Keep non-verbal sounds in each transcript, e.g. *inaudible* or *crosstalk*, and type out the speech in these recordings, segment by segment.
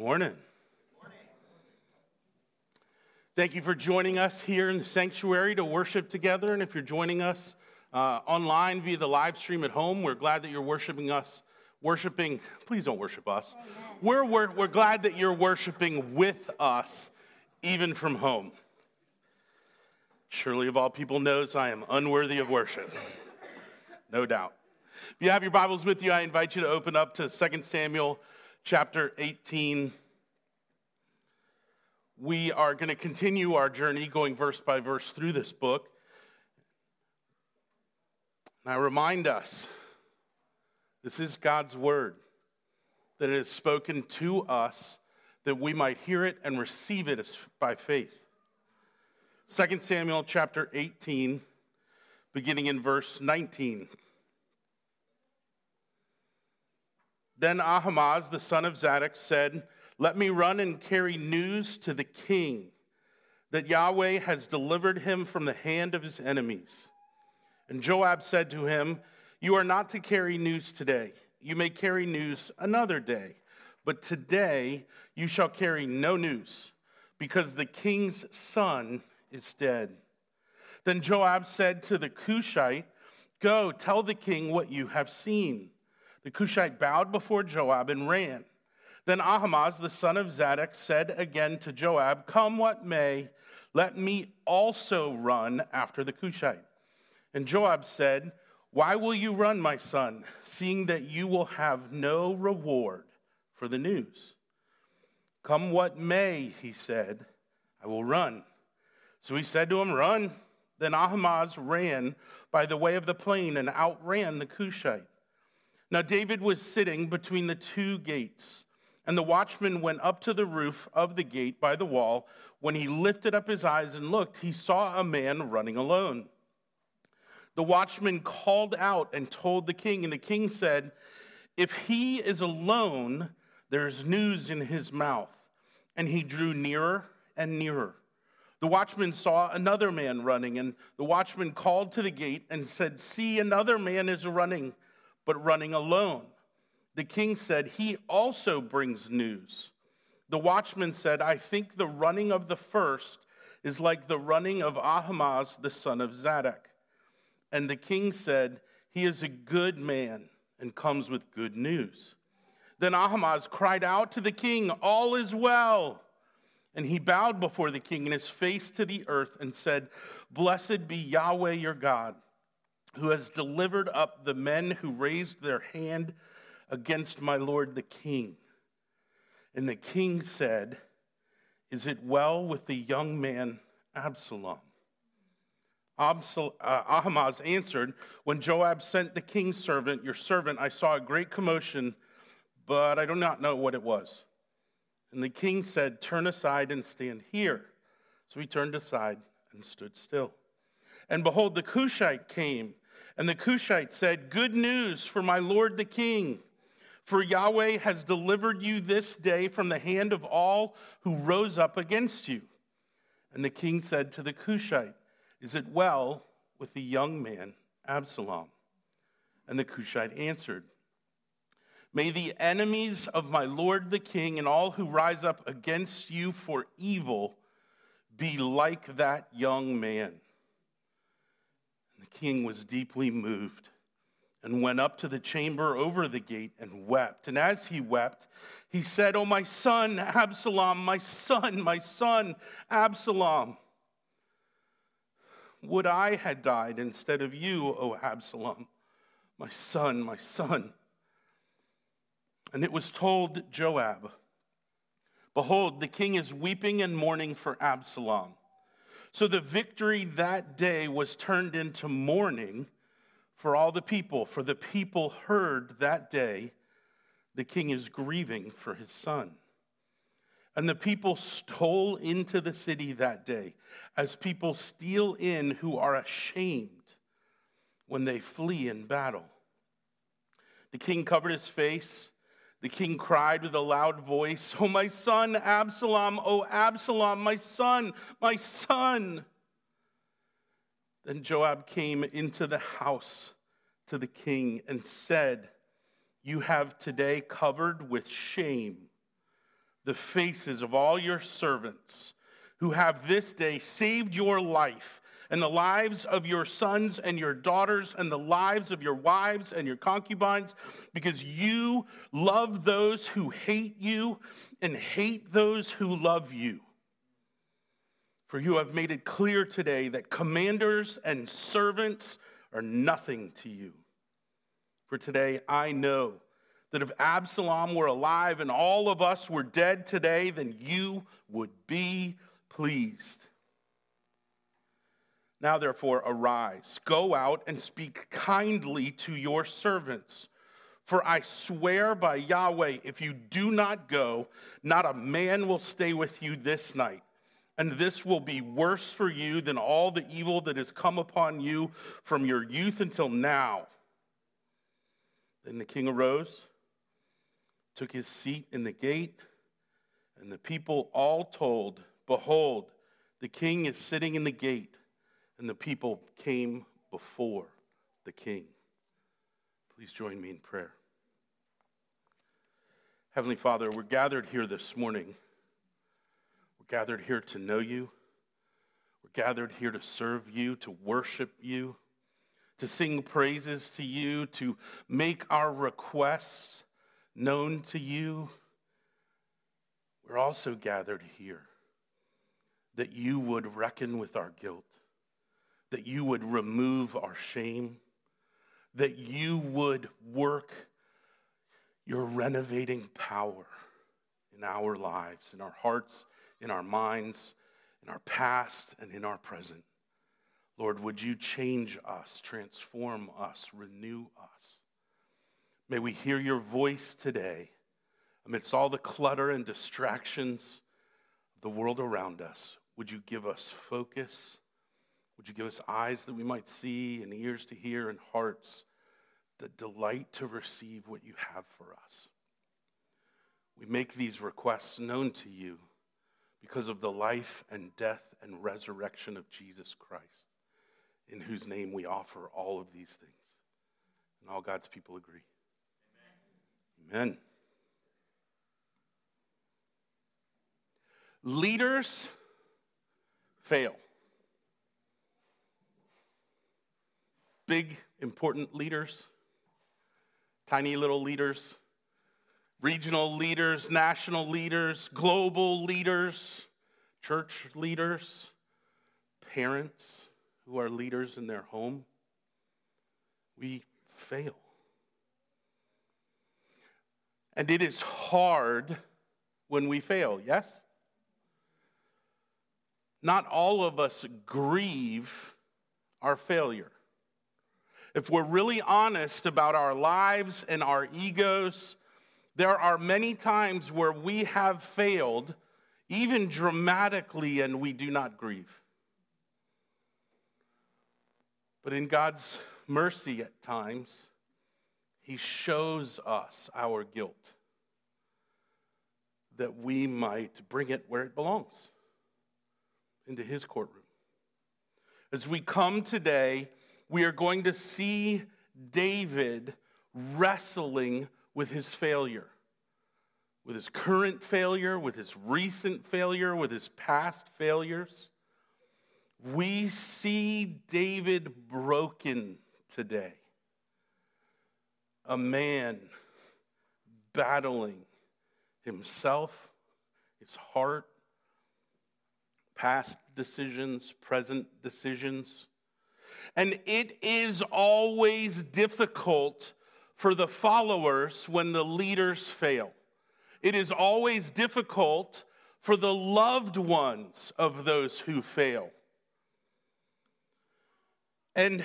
morning. Thank you for joining us here in the sanctuary to worship together. And if you're joining us uh, online via the live stream at home, we're glad that you're worshiping us. Worshiping, please don't worship us. We're, we're, we're glad that you're worshiping with us, even from home. Surely, of all people, knows I am unworthy of worship. No doubt. If you have your Bibles with you, I invite you to open up to 2 Samuel chapter 18 we are going to continue our journey going verse by verse through this book. I remind us this is God's word that it is spoken to us that we might hear it and receive it by faith. 2 Samuel chapter 18, beginning in verse 19. Then Ahimaaz, the son of Zadok, said, let me run and carry news to the king that Yahweh has delivered him from the hand of his enemies. And Joab said to him, You are not to carry news today. You may carry news another day. But today you shall carry no news, because the king's son is dead. Then Joab said to the Cushite, Go, tell the king what you have seen. The Cushite bowed before Joab and ran. Then Ahimaaz, the son of Zadok, said again to Joab, Come what may, let me also run after the Cushite. And Joab said, Why will you run, my son, seeing that you will have no reward for the news? Come what may, he said, I will run. So he said to him, Run. Then Ahimaaz ran by the way of the plain and outran the Cushite. Now David was sitting between the two gates. And the watchman went up to the roof of the gate by the wall. When he lifted up his eyes and looked, he saw a man running alone. The watchman called out and told the king, and the king said, If he is alone, there's news in his mouth. And he drew nearer and nearer. The watchman saw another man running, and the watchman called to the gate and said, See, another man is running, but running alone. The king said, He also brings news. The watchman said, I think the running of the first is like the running of Ahimaaz, the son of Zadok. And the king said, He is a good man and comes with good news. Then Ahimaaz cried out to the king, All is well. And he bowed before the king and his face to the earth and said, Blessed be Yahweh your God, who has delivered up the men who raised their hand against my lord the king. And the king said, Is it well with the young man Absalom? Absal- uh, answered, When Joab sent the king's servant, your servant, I saw a great commotion, but I do not know what it was. And the king said, Turn aside and stand here. So he turned aside and stood still. And behold, the Cushite came, and the Cushite said, Good news for my lord the king. For Yahweh has delivered you this day from the hand of all who rose up against you. And the king said to the Cushite, Is it well with the young man Absalom? And the Cushite answered, May the enemies of my lord the king and all who rise up against you for evil be like that young man. The king was deeply moved and went up to the chamber over the gate and wept. And as he wept, he said, Oh, my son, Absalom, my son, my son, Absalom. Would I had died instead of you, O Absalom, my son, my son. And it was told Joab, Behold, the king is weeping and mourning for Absalom. So the victory that day was turned into mourning for all the people, for the people heard that day the king is grieving for his son. And the people stole into the city that day, as people steal in who are ashamed when they flee in battle. The king covered his face. The king cried with a loud voice, Oh, my son, Absalom, oh, Absalom, my son, my son. Then Joab came into the house to the king and said, You have today covered with shame the faces of all your servants who have this day saved your life and the lives of your sons and your daughters and the lives of your wives and your concubines, because you love those who hate you and hate those who love you. For you have made it clear today that commanders and servants are nothing to you. For today I know that if Absalom were alive and all of us were dead today, then you would be pleased. Now, therefore, arise, go out and speak kindly to your servants. For I swear by Yahweh, if you do not go, not a man will stay with you this night. And this will be worse for you than all the evil that has come upon you from your youth until now. Then the king arose, took his seat in the gate, and the people all told, Behold, the king is sitting in the gate and the people came before the king. Please join me in prayer. Heavenly Father, we're gathered here this morning. We're gathered here to know you. We're gathered here to serve you, to worship you, to sing praises to you, to make our requests known to you. We're also gathered here that you would reckon with our guilt that you would remove our shame, that you would work your renovating power in our lives, in our hearts, in our minds, in our past, and in our present. Lord, would you change us, transform us, renew us? May we hear your voice today amidst all the clutter and distractions of the world around us. Would you give us focus? Would you give us eyes that we might see and ears to hear and hearts that delight to receive what you have for us? We make these requests known to you because of the life and death and resurrection of Jesus Christ, in whose name we offer all of these things. And all God's people agree. Amen. Amen. Leaders fail. Big, important leaders, tiny little leaders, regional leaders, national leaders, global leaders, church leaders, parents who are leaders in their home. We fail. And it is hard when we fail, yes? Not all of us grieve our failure if we're really honest about our lives and our egos, there are many times where we have failed, even dramatically, and we do not grieve. But in God's mercy at times, He shows us our guilt that we might bring it where it belongs into His courtroom. As we come today, we are going to see David wrestling with his failure, with his current failure, with his recent failure, with his past failures. We see David broken today. A man battling himself, his heart, past decisions, present decisions and it is always difficult for the followers when the leaders fail. It is always difficult for the loved ones of those who fail. And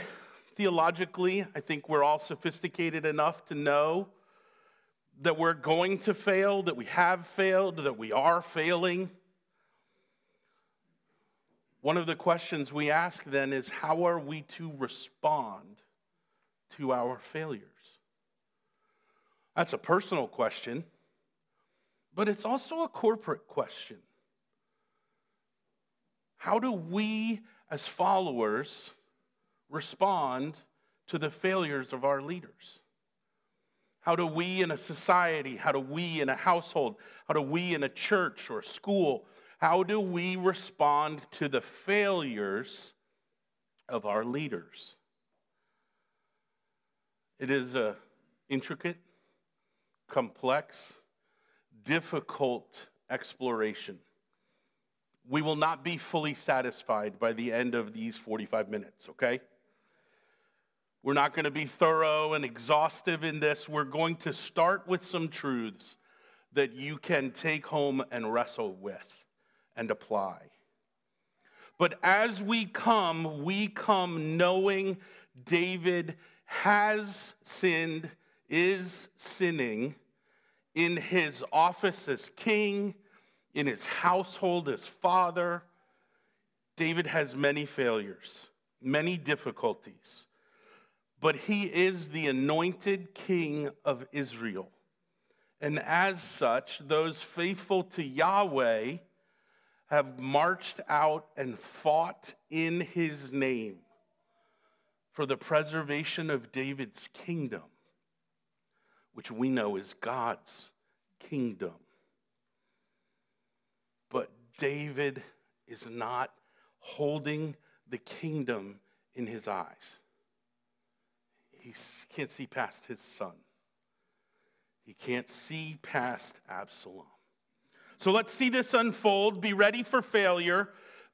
theologically, I think we're all sophisticated enough to know that we're going to fail, that we have failed, that we are failing. One of the questions we ask then is how are we to respond to our failures? That's a personal question, but it's also a corporate question. How do we, as followers, respond to the failures of our leaders? How do we in a society, how do we in a household, how do we in a church or school, how do we respond to the failures of our leaders? It is a intricate, complex, difficult exploration. We will not be fully satisfied by the end of these 45 minutes, okay? We're not going to be thorough and exhaustive in this. We're going to start with some truths that you can take home and wrestle with and apply. But as we come, we come knowing David has sinned, is sinning in his office as king, in his household as father. David has many failures, many difficulties but he is the anointed king of Israel. And as such, those faithful to Yahweh have marched out and fought in his name for the preservation of David's kingdom, which we know is God's kingdom. But David is not holding the kingdom in his eyes he can't see past his son. He can't see past Absalom. So let's see this unfold. Be ready for failure.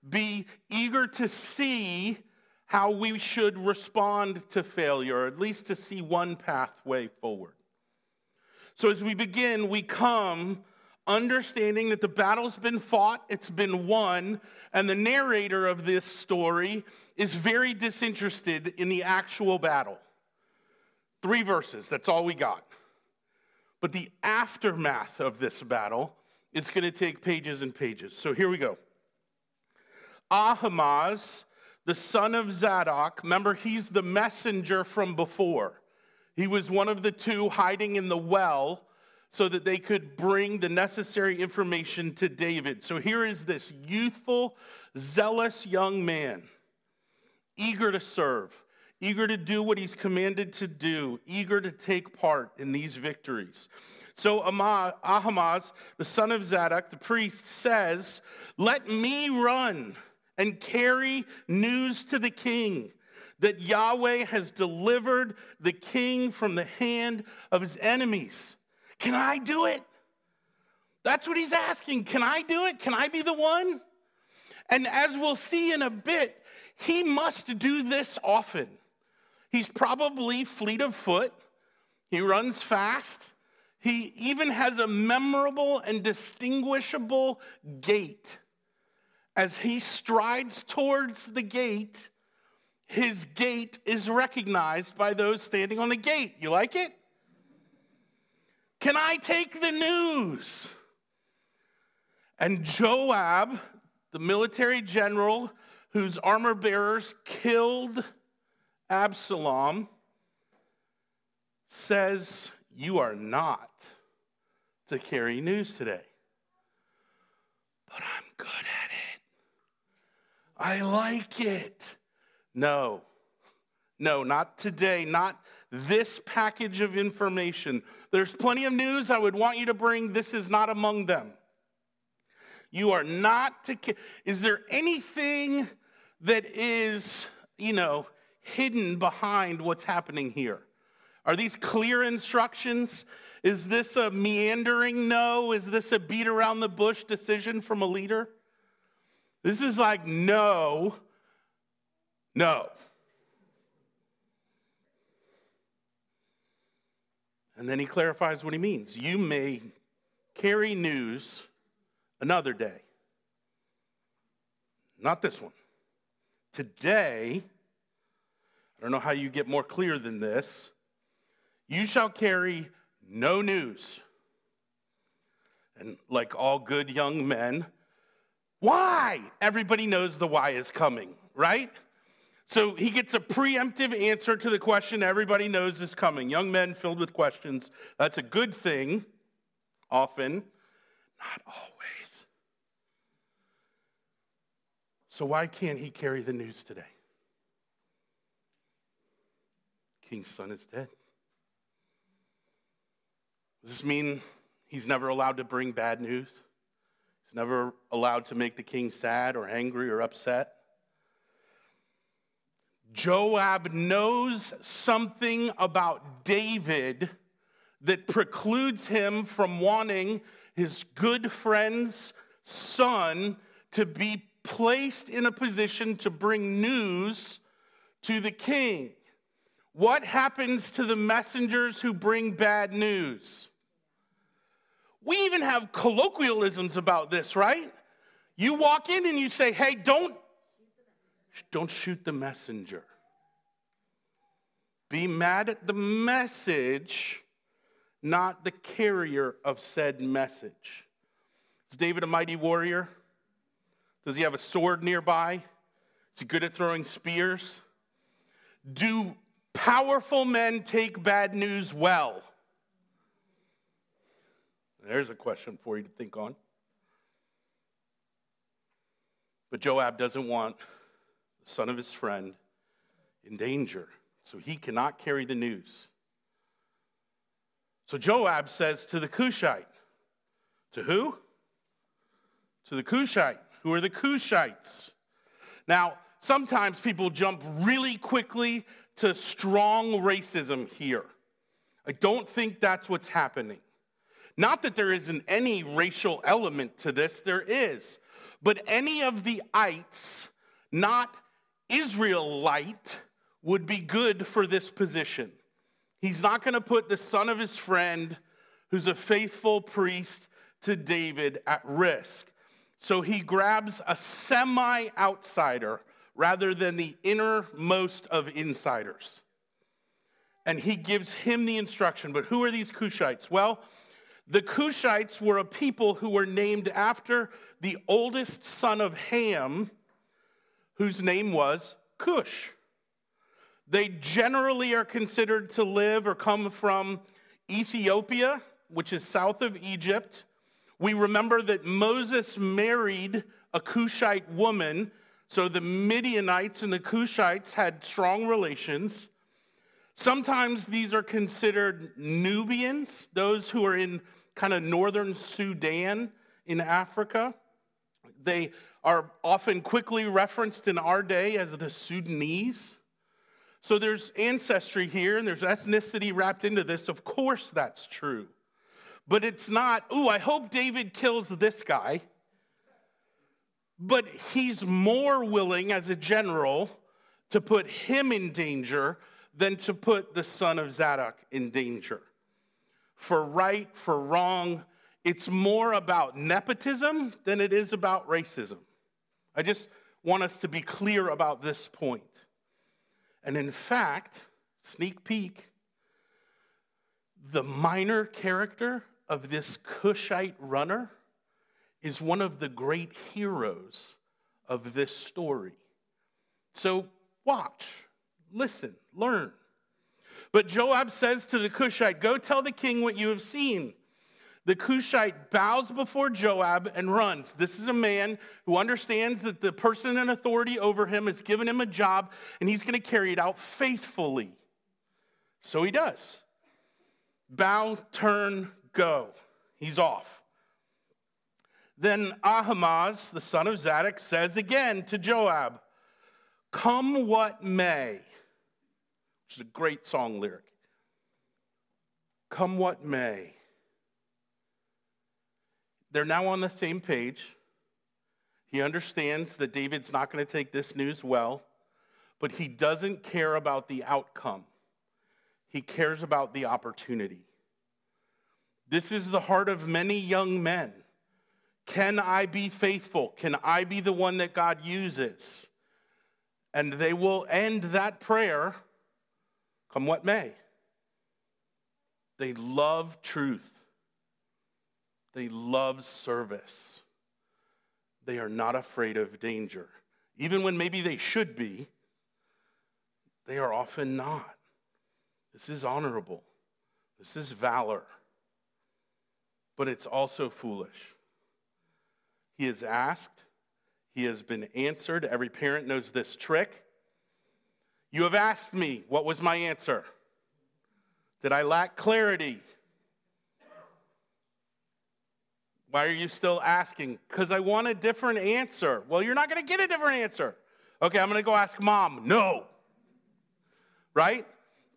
Be eager to see how we should respond to failure, or at least to see one pathway forward. So as we begin, we come understanding that the battle's been fought, it's been won, and the narrator of this story is very disinterested in the actual battle. Three verses, that's all we got. But the aftermath of this battle is going to take pages and pages. So here we go. Ahimaaz, the son of Zadok, remember, he's the messenger from before. He was one of the two hiding in the well so that they could bring the necessary information to David. So here is this youthful, zealous young man, eager to serve eager to do what he's commanded to do, eager to take part in these victories. So Ahimaaz, the son of Zadok, the priest, says, Let me run and carry news to the king that Yahweh has delivered the king from the hand of his enemies. Can I do it? That's what he's asking. Can I do it? Can I be the one? And as we'll see in a bit, he must do this often. He's probably fleet of foot. He runs fast. He even has a memorable and distinguishable gait. As he strides towards the gate, his gait is recognized by those standing on the gate. You like it? Can I take the news? And Joab, the military general whose armor bearers killed Absalom says, You are not to carry news today. But I'm good at it. I like it. No, no, not today, not this package of information. There's plenty of news I would want you to bring. This is not among them. You are not to. Is there anything that is, you know, hidden behind what's happening here? Are these clear instructions? Is this a meandering no? Is this a beat around the bush decision from a leader? This is like no, no. And then he clarifies what he means. You may carry news another day, not this one. Today, I don't know how you get more clear than this. You shall carry no news. And like all good young men, why? Everybody knows the why is coming, right? So he gets a preemptive answer to the question everybody knows is coming. Young men filled with questions. That's a good thing, often, not always. So why can't he carry the news today? king's son is dead. Does this mean he's never allowed to bring bad news? He's never allowed to make the king sad or angry or upset? Joab knows something about David that precludes him from wanting his good friend's son to be placed in a position to bring news to the king. What happens to the messengers who bring bad news? We even have colloquialisms about this, right? You walk in and you say, "Hey, don't don't shoot the messenger." Be mad at the message, not the carrier of said message. Is David a mighty warrior? Does he have a sword nearby? Is he good at throwing spears? Do powerful men take bad news well? There's a question for you to think on. But Joab doesn't want the son of his friend in danger, so he cannot carry the news. So Joab says to the Cushite, To who? To the Cushite. Who are the Cushites? Now, sometimes people jump really quickly to strong racism here. I don't think that's what's happening. Not that there isn't any racial element to this, there is. But any of the ites, not Israelite, would be good for this position. He's not going to put the son of his friend, who's a faithful priest to David, at risk. So he grabs a semi outsider rather than the innermost of insiders. And he gives him the instruction. But who are these Cushites? Well, the Cushites were a people who were named after the oldest son of Ham, whose name was Cush. They generally are considered to live or come from Ethiopia, which is south of Egypt. We remember that Moses married a Cushite woman, so the Midianites and the Cushites had strong relations. Sometimes these are considered Nubians, those who are in kind of northern Sudan in Africa. They are often quickly referenced in our day as the Sudanese. So there's ancestry here and there's ethnicity wrapped into this. Of course, that's true. But it's not, ooh, I hope David kills this guy. But he's more willing as a general to put him in danger than to put the son of Zadok in danger for right, for wrong. It's more about nepotism than it is about racism. I just want us to be clear about this point. And in fact, sneak peek, the minor character of this Cushite runner is one of the great heroes of this story. So watch, listen, learn. But Joab says to the Cushite, Go tell the king what you have seen. The Cushite bows before Joab and runs. This is a man who understands that the person in authority over him has given him a job and he's going to carry it out faithfully. So he does. Bow, turn, go. He's off. Then Ahimaaz, the son of Zadok, says again to Joab, Come what may which is a great song lyric. Come what may. They're now on the same page. He understands that David's not going to take this news well, but he doesn't care about the outcome. He cares about the opportunity. This is the heart of many young men. Can I be faithful? Can I be the one that God uses? And they will end that prayer come what may. They love truth, they love service. They are not afraid of danger. Even when maybe they should be, they are often not. This is honorable. This is valor. But it's also foolish. He is asked, he has been answered. Every parent knows this trick. You have asked me, what was my answer? Did I lack clarity? Why are you still asking? Because I want a different answer. Well, you're not going to get a different answer. Okay, I'm going to go ask mom. No. Right?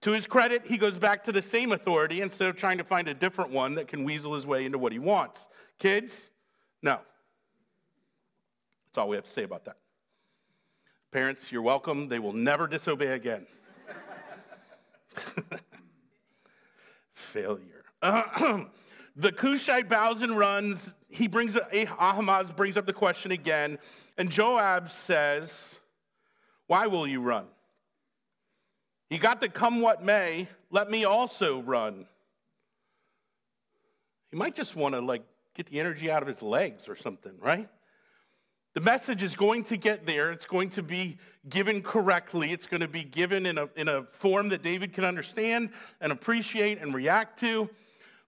To his credit, he goes back to the same authority instead of trying to find a different one that can weasel his way into what he wants. Kids, no. That's all we have to say about that. Parents, you're welcome. They will never disobey again. *laughs* Failure. *clears throat* the Cushite bows and runs. He brings Ahimaaz brings up the question again, and Joab says, "Why will you run? You got to come what may. Let me also run." He might just want to like get the energy out of his legs or something, right? The message is going to get there. It's going to be given correctly. It's going to be given in a, in a form that David can understand and appreciate and react to.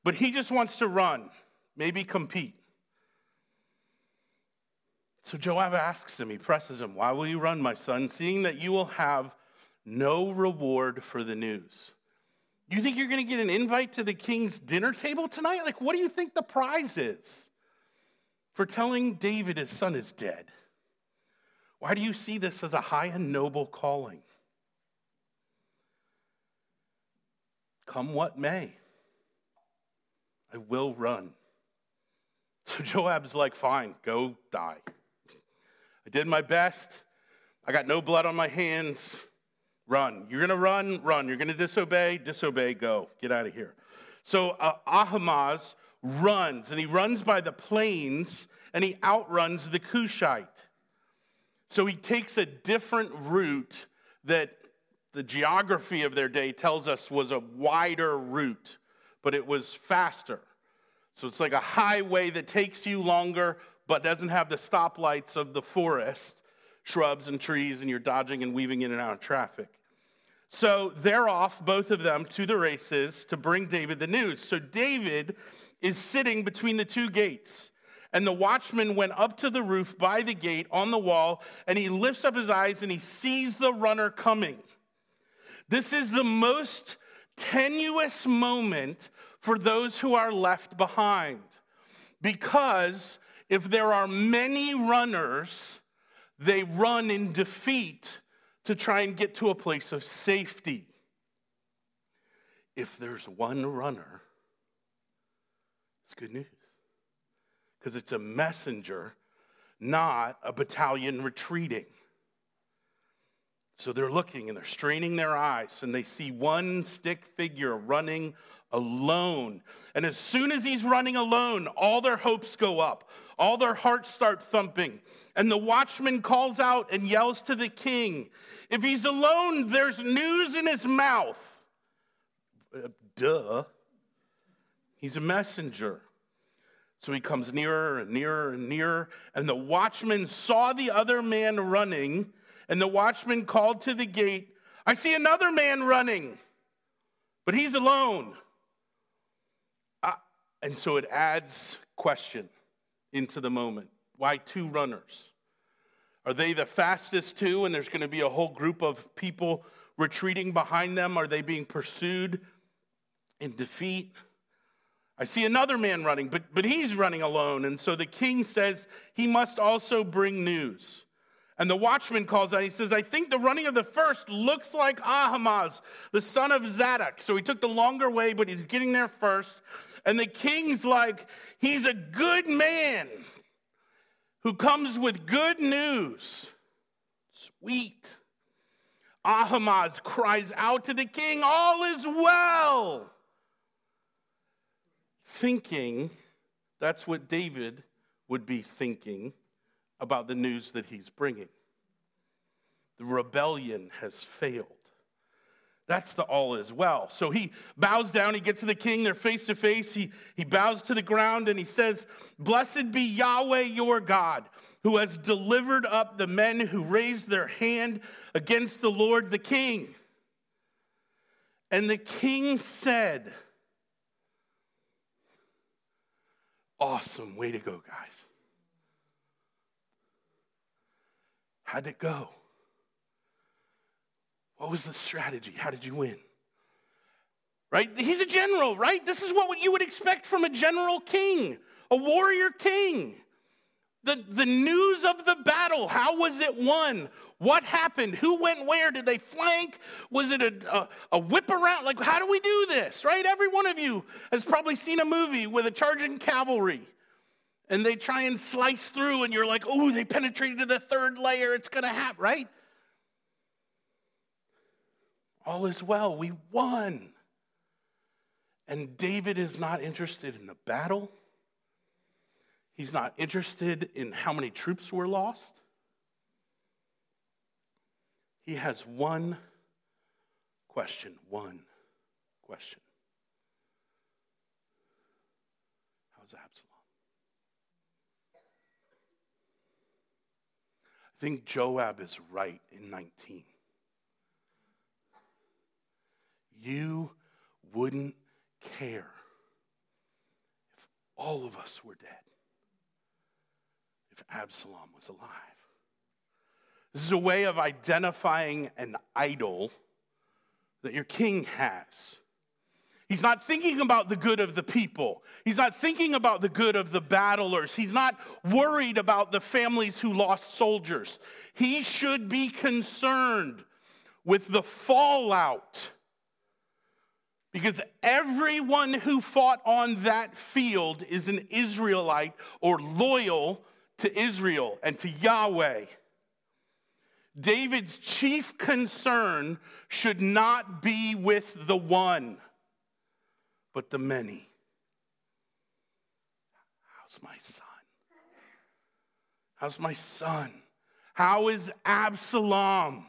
But he just wants to run, maybe compete. So Joab asks him, he presses him, Why will you run, my son, seeing that you will have no reward for the news? You think you're going to get an invite to the king's dinner table tonight? Like, what do you think the prize is? For telling David his son is dead? Why do you see this as a high and noble calling? Come what may, I will run. So Joab's like, fine, go die. I did my best. I got no blood on my hands. Run. You're going to run, run. You're going to disobey, disobey, go. Get out of here. So uh, runs, and he runs by the plains and he outruns the Cushite. So he takes a different route that the geography of their day tells us was a wider route, but it was faster. So it's like a highway that takes you longer, but doesn't have the stoplights of the forest, shrubs and trees, and you're dodging and weaving in and out of traffic. So they're off, both of them, to the races to bring David the news. So David is sitting between the two gates. And the watchman went up to the roof by the gate on the wall, and he lifts up his eyes and he sees the runner coming. This is the most tenuous moment for those who are left behind. Because if there are many runners, they run in defeat to try and get to a place of safety. If there's one runner, it's good news because it's a messenger, not a battalion retreating. So they're looking and they're straining their eyes and they see one stick figure running alone. And as soon as he's running alone, all their hopes go up, all their hearts start thumping. And the watchman calls out and yells to the king If he's alone, there's news in his mouth. Uh, duh. He's a messenger. So he comes nearer and nearer and nearer. And the watchman saw the other man running. And the watchman called to the gate, I see another man running, but he's alone. Uh, and so it adds question into the moment. Why two runners? Are they the fastest two, and there's going to be a whole group of people retreating behind them? Are they being pursued in defeat? I see another man running, but, but he's running alone. And so the king says he must also bring news. And the watchman calls out, he says, I think the running of the first looks like Ahimaaz, the son of Zadok. So he took the longer way, but he's getting there first. And the king's like, he's a good man who comes with good news. Sweet. Ahimaaz cries out to the king, All is well thinking that's what David would be thinking about the news that he's bringing. The rebellion has failed. That's the all is well. So he bows down, he gets to the king, they're face to face. He, he bows to the ground and he says, Blessed be Yahweh your God, who has delivered up the men who raised their hand against the Lord the king. And the king said, Awesome. Way to go, guys. How'd it go? What was the strategy? How did you win? Right? He's a general, right? This is what you would expect from a general king. a warrior king. The, the news of the battle, how was it won? What happened? Who went where? Did they flank? Was it a, a, a, whip around? Like, how do we do this, right? Every one of you has probably seen a movie with a charging cavalry and they try and slice through, and you're like, oh, they penetrated to the third layer. It's going to happen, right? All is well. We won. And David is not interested in the battle. He's not interested in how many troops were lost. He has one question, one question. How's Absalom? I think Joab is right in 19. You wouldn't care if all of us were dead if Absalom was alive. This is a way of identifying an idol that your king has. He's not thinking about the good of the people. He's not thinking about the good of the battlers. He's not worried about the families who lost soldiers. He should be concerned with the fallout. Because everyone who fought on that field is an Israelite or loyal to Israel and to Yahweh. David's chief concern should not be with the one, but the many. How's my son? How's my son? How is Absalom?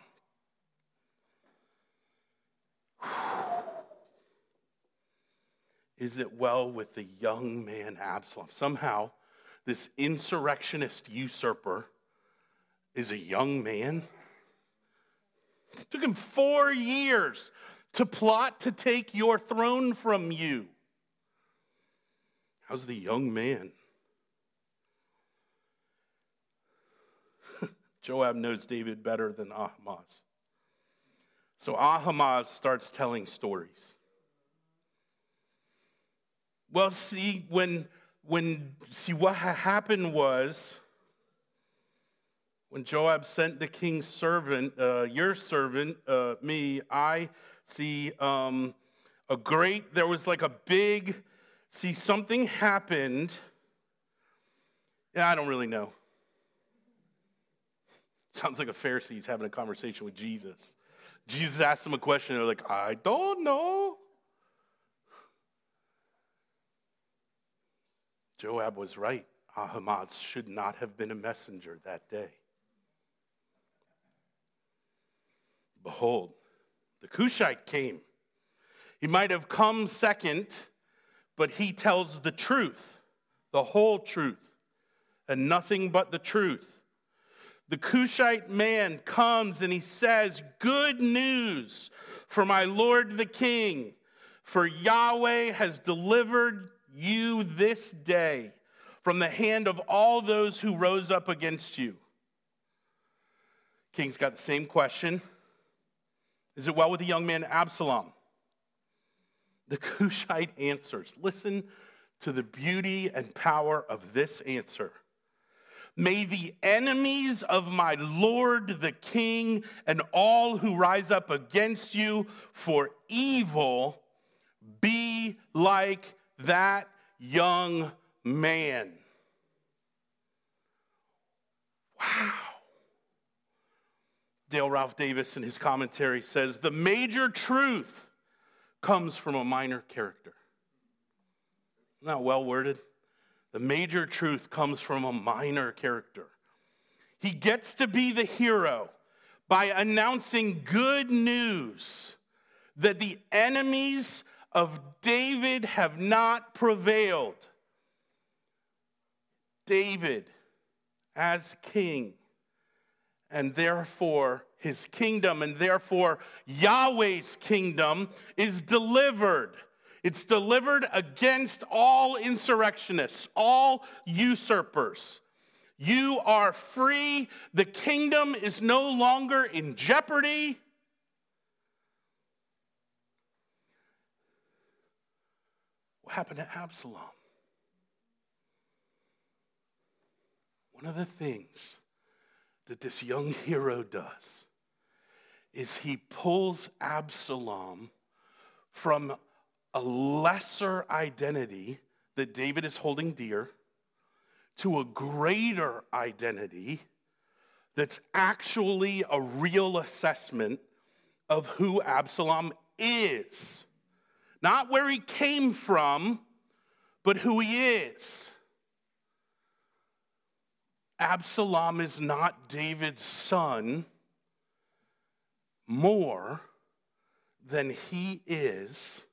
Is it well with the young man Absalom? Somehow, this insurrectionist usurper is a young man. It took him four years to plot to take your throne from you. How's the young man? *laughs* Joab knows David better than Ahimaaz. So Ahimaaz starts telling stories. Well, see, when when, see, what happened was when Joab sent the king's servant, uh, your servant, uh, me, I see um, a great, there was like a big, see, something happened. Yeah, I don't really know. *laughs* Sounds like a Pharisee's having a conversation with Jesus. Jesus asked him a question, they're like, I don't know. Joab was right. Ahimaaz should not have been a messenger that day. Behold, the Cushite came. He might have come second, but he tells the truth, the whole truth, and nothing but the truth. The Cushite man comes and he says, Good news for my Lord the king, for Yahweh has delivered you this day from the hand of all those who rose up against you. King's got the same question Is it well with the young man Absalom? The *laughs* Cushite answers. Listen to the beauty and power of this answer. May the enemies of my Lord the King and all who rise up against you for evil be like that young man. Wow. Dale Ralph Davis in his commentary says the major truth comes from a minor character. Not well worded. The major truth comes from a minor character. He gets to be the hero by announcing good news that the enemies of David have not prevailed. David, as king, and therefore his kingdom, and therefore Yahweh's kingdom is delivered. It's delivered against all insurrectionists, all usurpers. You are free. The kingdom is no longer in jeopardy. What happened to Absalom? one of the things that this young hero does is he pulls Absalom from a lesser identity that David is holding dear to a greater identity that's actually a real assessment of who Absalom is. Not where he came from, but who he is. Absalom is not David's son more than he is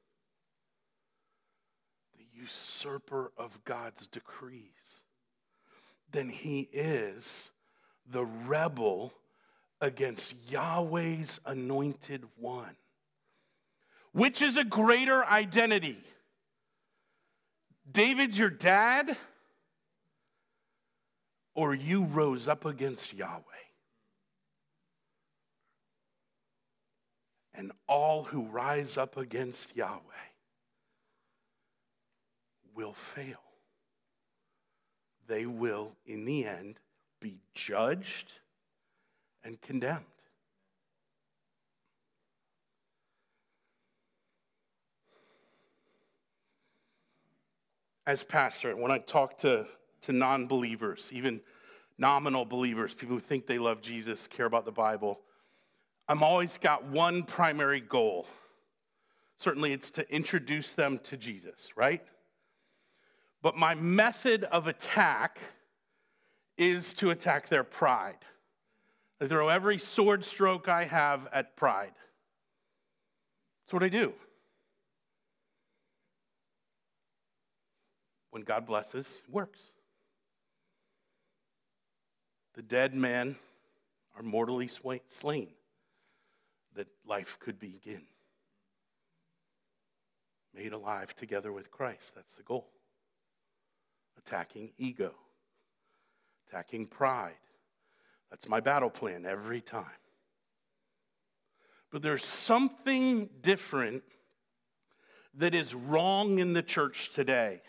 the usurper of God's decrees, than he is the rebel against Yahweh's anointed one. Which is a greater identity? David's your dad, or you rose up against Yahweh? And all who rise up against Yahweh will fail. They will, in the end, be judged and condemned. As pastor, when I talk to, to non believers, even nominal believers, people who think they love Jesus, care about the Bible, I'm always got one primary goal. Certainly, it's to introduce them to Jesus, right? But my method of attack is to attack their pride. I throw every sword stroke I have at pride. That's what I do. When God blesses, works. The dead men are mortally slain, that life could begin. Made alive together with Christ. That's the goal. Attacking ego attacking pride. That's my battle plan every time. But there's something different that is wrong in the church today.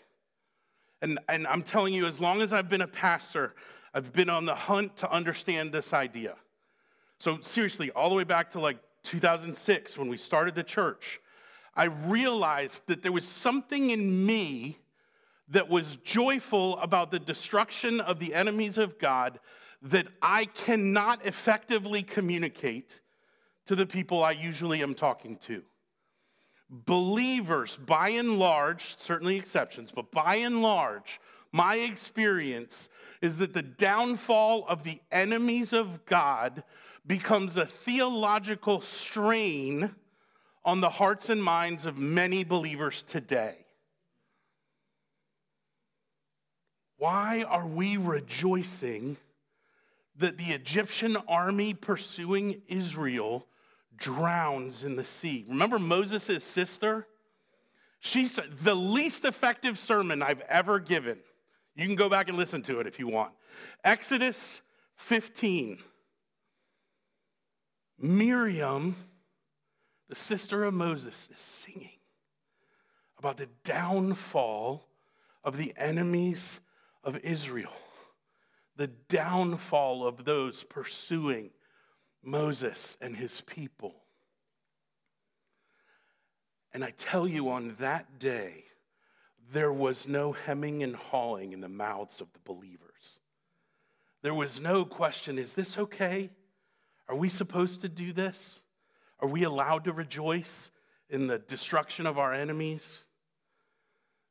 And, and I'm telling you, as long as I've been a pastor, I've been on the hunt to understand this idea. So, seriously, all the way back to like 2006 when we started the church, I realized that there was something in me that was joyful about the destruction of the enemies of God that I cannot effectively communicate to the people I usually am talking to. Believers, by and large, certainly exceptions, but by and large, my experience is that the downfall of the enemies of God becomes a theological strain on the hearts and minds of many believers today. Why are we rejoicing that the Egyptian army pursuing Israel drowns in the sea? Remember Moses' sister? She's the least effective sermon I've ever given. You can go back and listen to it if you want. Exodus 15. Miriam, the sister of Moses, is singing about the downfall of the enemies of Israel, the downfall of those pursuing Moses and his people. And I tell you, on that day, there was no hemming and hawing in the mouths of the believers. There was no question is this okay? Are we supposed to do this? Are we allowed to rejoice in the destruction of our enemies?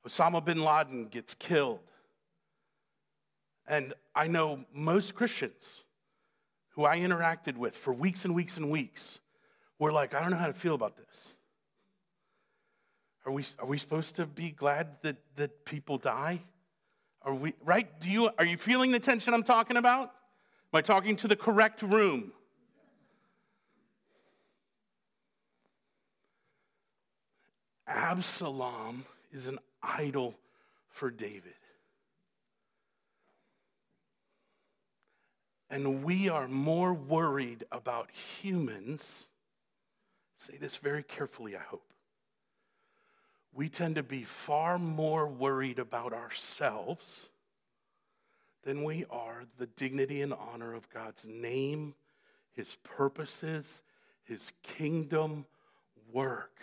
Osama bin Laden gets killed. And I know most Christians who I interacted with for weeks and weeks and weeks were like, I don't know how to feel about this. Are we, are we supposed to be glad that, that people die? Are we, right? Do you, are you feeling the tension I'm talking about? Am I talking to the correct room? Absalom is an idol for David. And we are more worried about humans. Say this very carefully, I hope. We tend to be far more worried about ourselves than we are the dignity and honor of God's name, his purposes, his kingdom work.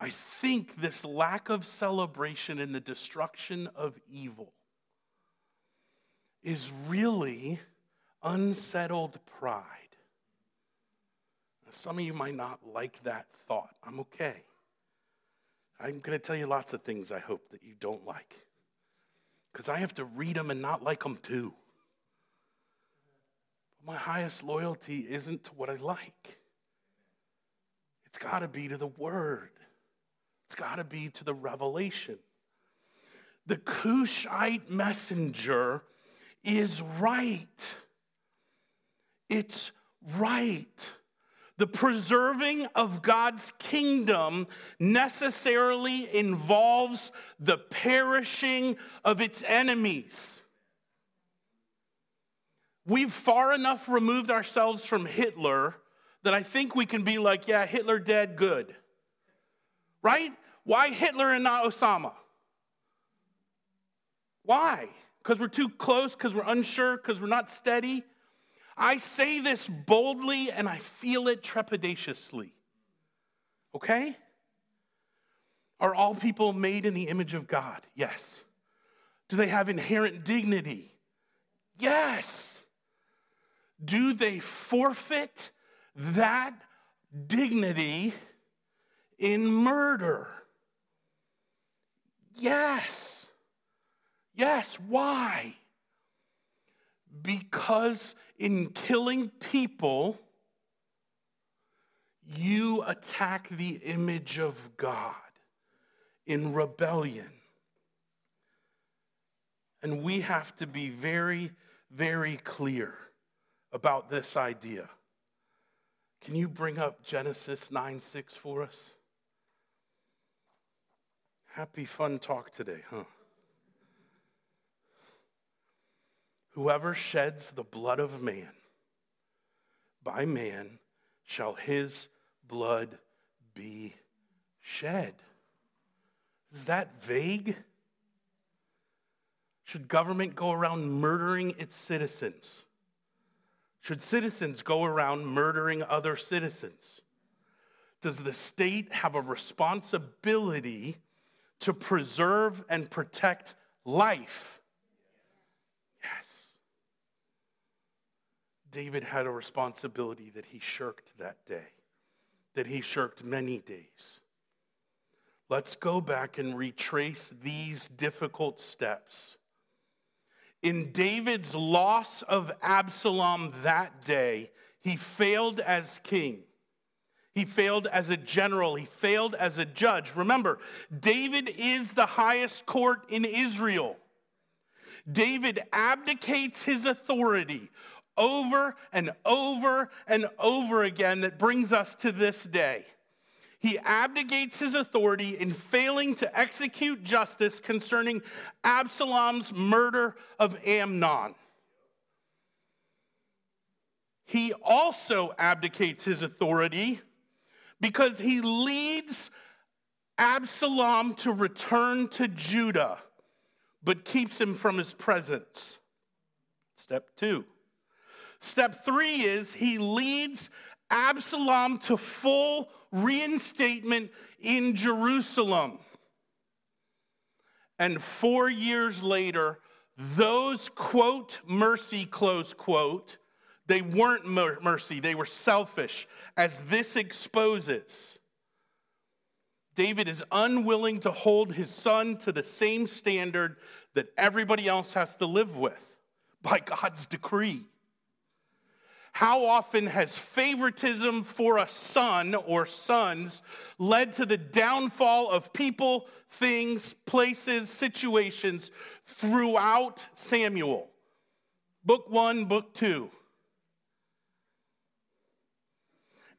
I think this lack of celebration in the destruction of evil is really unsettled pride. Some of you might not like that thought. I'm okay. I'm going to tell you lots of things I hope that you don't like. Because I have to read them and not like them too. But my highest loyalty isn't to what I like, it's got to be to the Word, it's got to be to the revelation. The Cushite messenger is right. It's right. The preserving of God's kingdom necessarily involves the perishing of its enemies. We've far enough removed ourselves from Hitler that I think we can be like, yeah, Hitler dead, good. Right? Why Hitler and not Osama? Why? Because we're too close, because we're unsure, because we're not steady? I say this boldly and I feel it trepidatiously. Okay? Are all people made in the image of God? Yes. Do they have inherent dignity? Yes. Do they forfeit that dignity in murder? Yes. Yes. Why? Because in killing people, you attack the image of God in rebellion. And we have to be very, very clear about this idea. Can you bring up Genesis 9 6 for us? Happy fun talk today, huh? Whoever sheds the blood of man, by man shall his blood be shed. Is that vague? Should government go around murdering its citizens? Should citizens go around murdering other citizens? Does the state have a responsibility to preserve and protect life? Yes. David had a responsibility that he shirked that day, that he shirked many days. Let's go back and retrace these difficult steps. In David's loss of Absalom that day, he failed as king. He failed as a general. He failed as a judge. Remember, David is the highest court in Israel. David abdicates his authority over and over and over again that brings us to this day. He abdicates his authority in failing to execute justice concerning Absalom's murder of Amnon. He also abdicates his authority because he leads Absalom to return to Judah, but keeps him from his presence. Step two. Step three is he leads Absalom to full reinstatement in Jerusalem. And four years later, those quote mercy, close quote, they weren't mercy, they were selfish, as this exposes. David is unwilling to hold his son to the same standard that everybody else has to live with by God's decree. How often has favoritism for a son or sons led to the downfall of people, things, places, situations throughout Samuel? Book one, book two.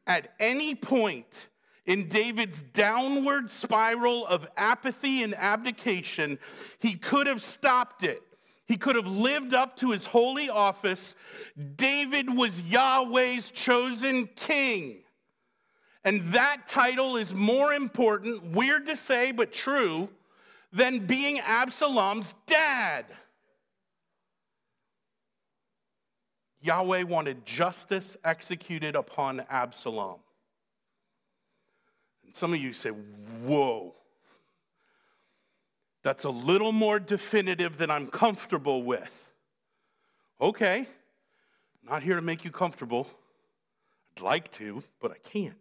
At any point in David's downward spiral of apathy and abdication, he could have stopped it he could have lived up to his holy office. David was Yahweh's chosen king. And that title is more important, weird to say, but true, than being Absalom's dad. Yahweh wanted justice executed upon Absalom. And some of you say, Whoa, that's a little more definitive than I'm comfortable with. Okay, not here to make you comfortable. I'd like to, but I can't.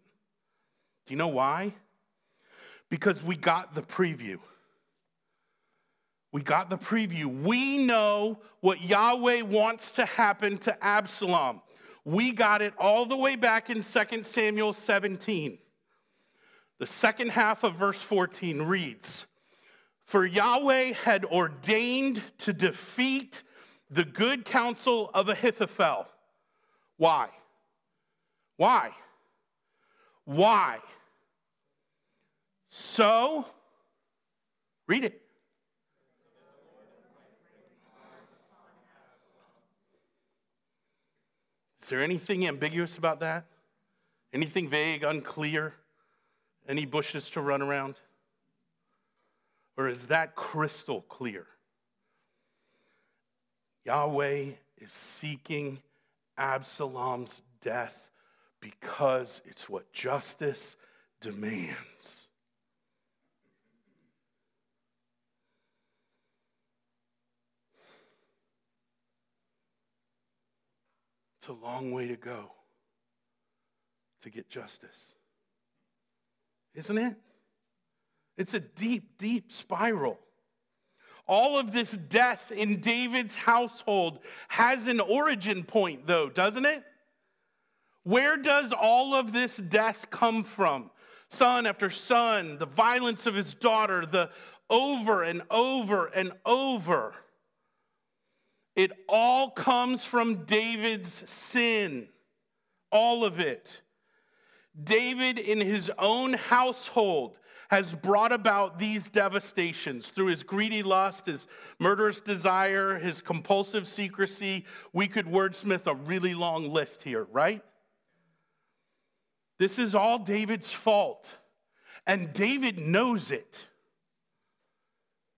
Do you know why? Because we got the preview. We got the preview. We know what Yahweh wants to happen to Absalom. We got it all the way back in 2 Samuel 17. The second half of verse 14 reads For Yahweh had ordained to defeat the good counsel of Ahithophel. Why? Why? Why? So, read it. Is there anything ambiguous about that? Anything vague, unclear? Any bushes to run around? Or is that crystal clear? Yahweh is seeking Absalom's death because it's what justice demands. It's a long way to go to get justice. Isn't it? It's a deep, deep spiral. All of this death in David's household has an origin point, though, doesn't it? Where does all of this death come from? Son after son, the violence of his daughter, the over and over and over. It all comes from David's sin, all of it. David, in his own household, has brought about these devastations through his greedy lust, his murderous desire, his compulsive secrecy. We could wordsmith a really long list here, right? This is all David's fault. And David knows it.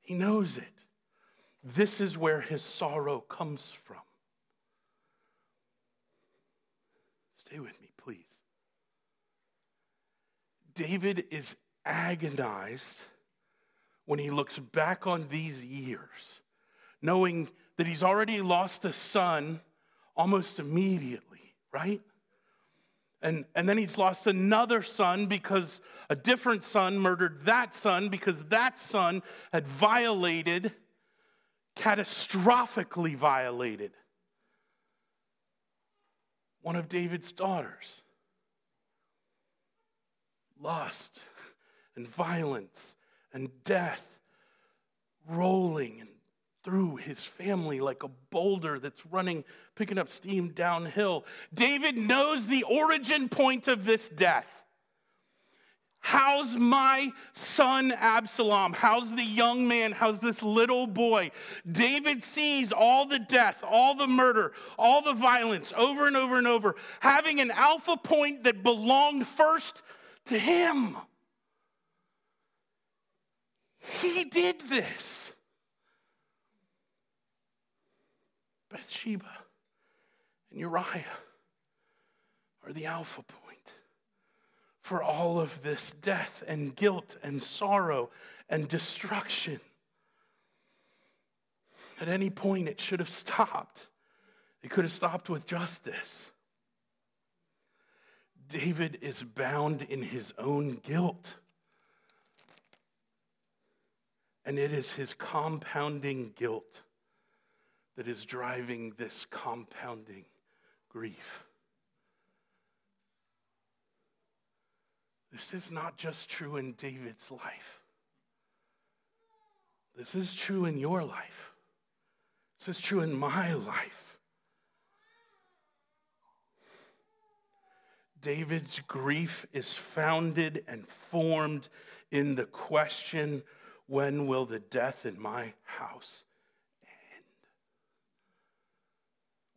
He knows it. This is where his sorrow comes from. Stay with me, please. David is agonized when he looks back on these years, knowing that he's already lost a son almost immediately, right? And, and then he's lost another son because a different son murdered that son because that son had violated catastrophically violated one of David's daughters. Lust and violence and death rolling through his family like a boulder that's running, picking up steam downhill. David knows the origin point of this death. How's my son Absalom? How's the young man? How's this little boy? David sees all the death, all the murder, all the violence over and over and over, having an alpha point that belonged first to him. He did this. Bathsheba and Uriah are the alpha point for all of this death and guilt and sorrow and destruction. At any point, it should have stopped. It could have stopped with justice. David is bound in his own guilt. And it is his compounding guilt that is driving this compounding grief. This is not just true in David's life. This is true in your life. This is true in my life. David's grief is founded and formed in the question when will the death in my house end?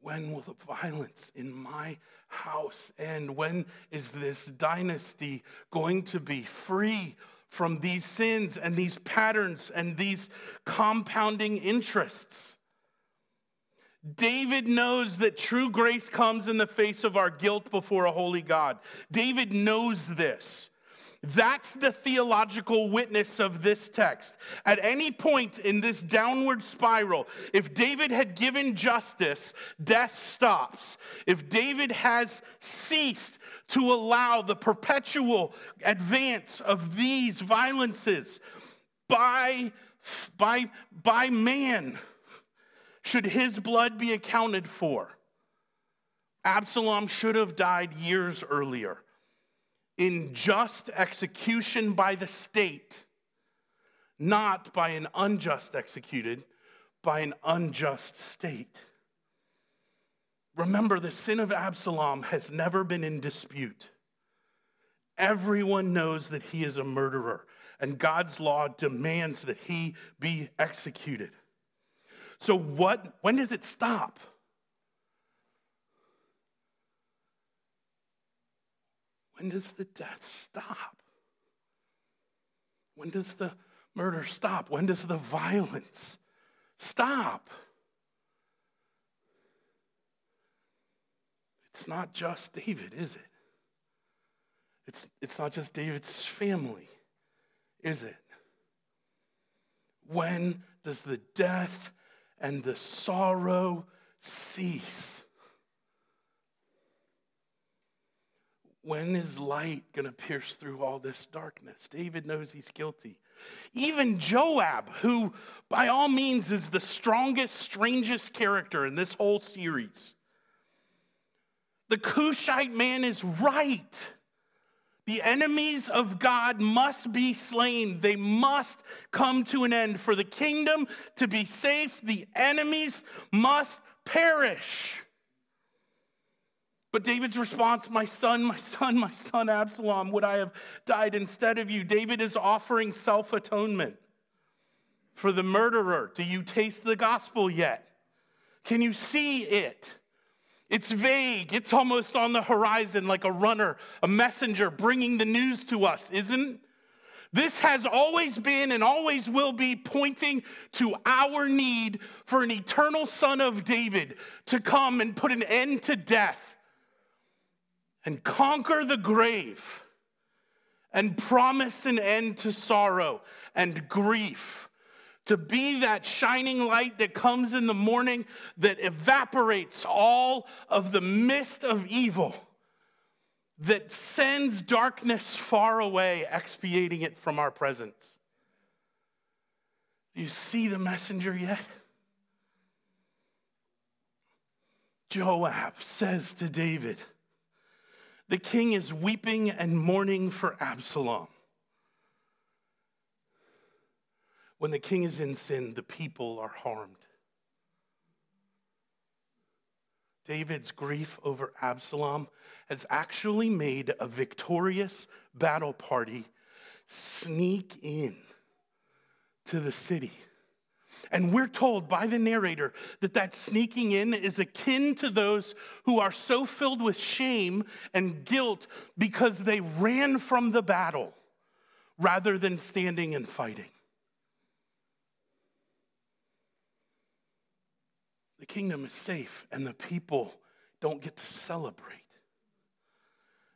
When will the violence in my house end? When is this dynasty going to be free from these sins and these patterns and these compounding interests? David knows that true grace comes in the face of our guilt before a holy God. David knows this. That's the theological witness of this text. At any point in this downward spiral, if David had given justice, death stops. If David has ceased to allow the perpetual advance of these violences by, by, by man, should his blood be accounted for? Absalom should have died years earlier in just execution by the state, not by an unjust executed, by an unjust state. Remember, the sin of Absalom has never been in dispute. Everyone knows that he is a murderer, and God's law demands that he be executed. So, what, when does it stop? When does the death stop? When does the murder stop? When does the violence stop? It's not just David, is it? It's, it's not just David's family, is it? When does the death and the sorrow cease? When is light going to pierce through all this darkness? David knows he's guilty. Even Joab, who by all means is the strongest, strangest character in this whole series, the Cushite man is right. The enemies of God must be slain. They must come to an end. For the kingdom to be safe, the enemies must perish. But David's response, my son, my son, my son Absalom, would I have died instead of you? David is offering self atonement for the murderer. Do you taste the gospel yet? Can you see it? It's vague. It's almost on the horizon like a runner, a messenger bringing the news to us, isn't? This has always been and always will be pointing to our need for an eternal son of David to come and put an end to death and conquer the grave and promise an end to sorrow and grief. To be that shining light that comes in the morning that evaporates all of the mist of evil, that sends darkness far away, expiating it from our presence. Do you see the messenger yet? Joab says to David, the king is weeping and mourning for Absalom. When the king is in sin, the people are harmed. David's grief over Absalom has actually made a victorious battle party sneak in to the city. And we're told by the narrator that that sneaking in is akin to those who are so filled with shame and guilt because they ran from the battle rather than standing and fighting. The kingdom is safe and the people don't get to celebrate.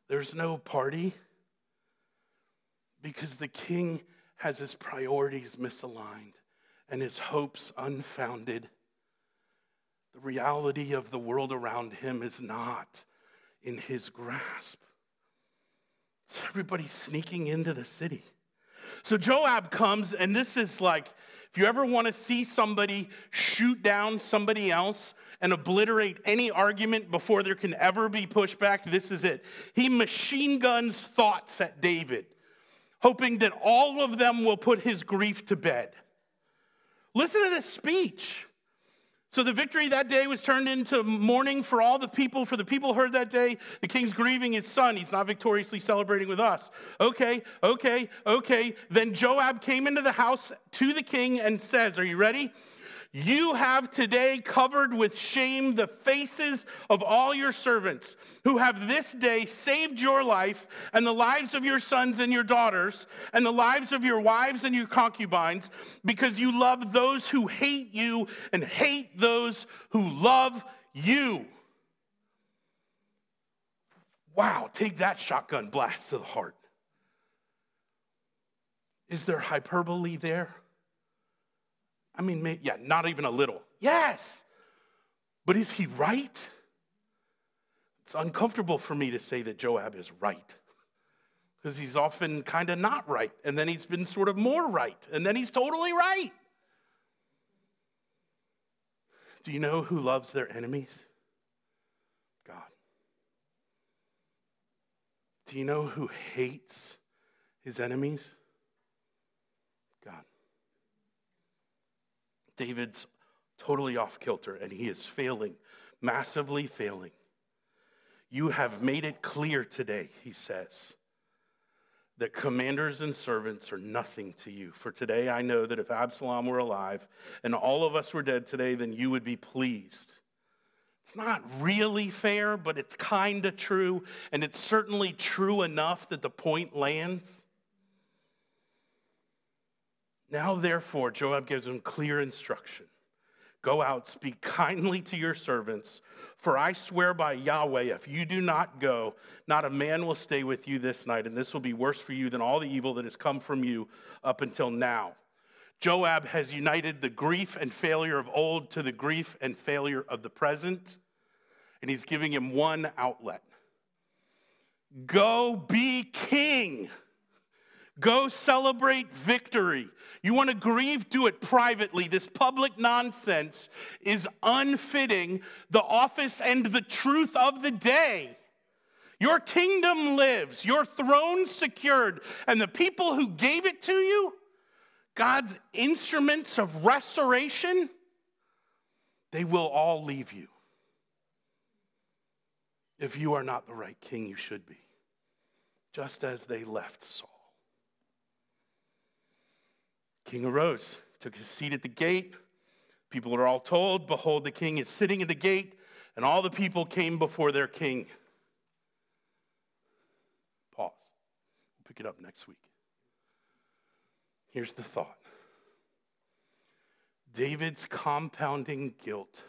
There's no party because the king has his priorities misaligned and his hopes unfounded. The reality of the world around him is not in his grasp. So everybody's sneaking into the city. So Joab comes, and this is like if you ever want to see somebody shoot down somebody else and obliterate any argument before there can ever be pushback, this is it. He machine guns thoughts at David, hoping that all of them will put his grief to bed. Listen to this speech. So the victory that day was turned into mourning for all the people. For the people heard that day, the king's grieving his son. He's not victoriously celebrating with us. Okay, okay, okay. Then Joab came into the house to the king and says, Are you ready? You have today covered with shame the faces of all your servants who have this day saved your life and the lives of your sons and your daughters and the lives of your wives and your concubines because you love those who hate you and hate those who love you. Wow, take that shotgun blast to the heart. Is there hyperbole there? I mean, yeah, not even a little. Yes. But is he right? It's uncomfortable for me to say that Joab is right because he's often kind of not right. And then he's been sort of more right. And then he's totally right. Do you know who loves their enemies? God. Do you know who hates his enemies? God. David's totally off kilter and he is failing, massively failing. You have made it clear today, he says, that commanders and servants are nothing to you. For today I know that if Absalom were alive and all of us were dead today, then you would be pleased. It's not really fair, but it's kind of true, and it's certainly true enough that the point lands. Now, therefore, Joab gives him clear instruction Go out, speak kindly to your servants, for I swear by Yahweh, if you do not go, not a man will stay with you this night, and this will be worse for you than all the evil that has come from you up until now. Joab has united the grief and failure of old to the grief and failure of the present, and he's giving him one outlet Go be king. Go celebrate victory. You want to grieve? Do it privately. This public nonsense is unfitting the office and the truth of the day. Your kingdom lives, your throne secured, and the people who gave it to you, God's instruments of restoration, they will all leave you if you are not the right king you should be, just as they left Saul. King arose, took his seat at the gate. People are all told, Behold, the king is sitting at the gate, and all the people came before their king. Pause. We'll pick it up next week. Here's the thought David's compounding guilt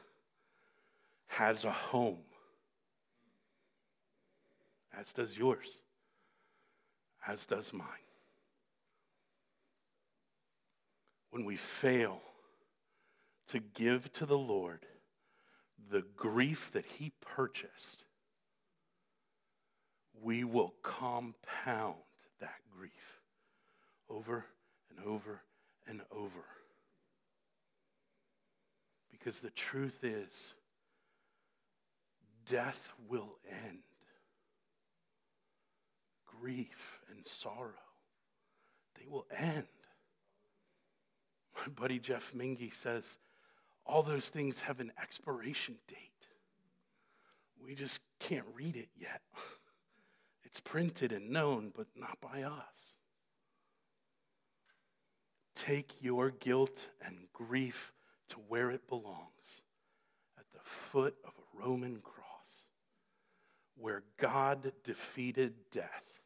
has a home, as does yours, as does mine. When we fail to give to the Lord the grief that He purchased, we will compound that grief over and over and over. Because the truth is, death will end. Grief and sorrow, they will end. My buddy Jeff Mingy says all those things have an expiration date. We just can't read it yet. *laughs* It's printed and known, but not by us. Take your guilt and grief to where it belongs at the foot of a Roman cross, where God defeated death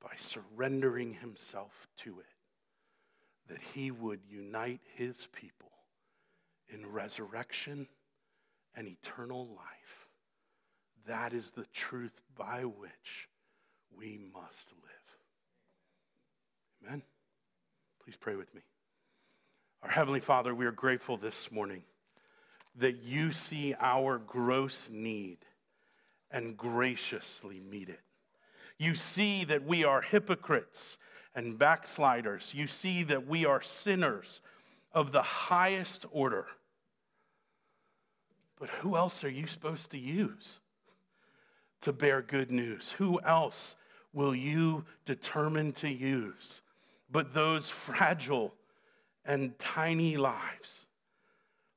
by surrendering himself to it that he would unite his people in resurrection and eternal life. That is the truth by which we must live. Amen. Please pray with me. Our Heavenly Father, we are grateful this morning that you see our gross need and graciously meet it. You see that we are hypocrites and backsliders. You see that we are sinners of the highest order. But who else are you supposed to use to bear good news? Who else will you determine to use but those fragile and tiny lives?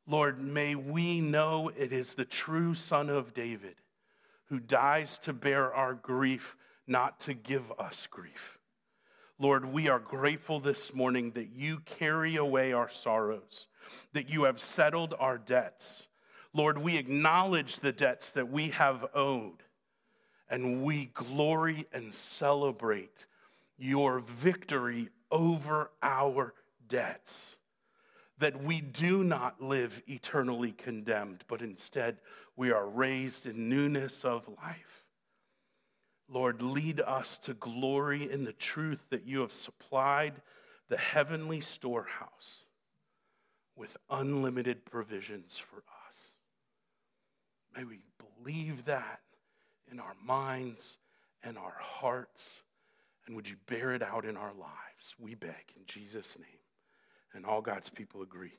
Lord, may we know it is the true Son of David who dies to bear our grief, not to give us grief. Lord, we are grateful this morning that you carry away our sorrows. that you have settled our debts. Lord, we acknowledge the debts that we have owed, and we glory and celebrate your victory over our debts. That we do not live eternally condemned, but instead we are raised in newness of life. Lord, lead us to glory in the truth that you have supplied the heavenly storehouse with unlimited provisions for us. May we believe that in our minds and our hearts, and would you bear it out in our lives? We beg in Jesus' name. And all God's people agree.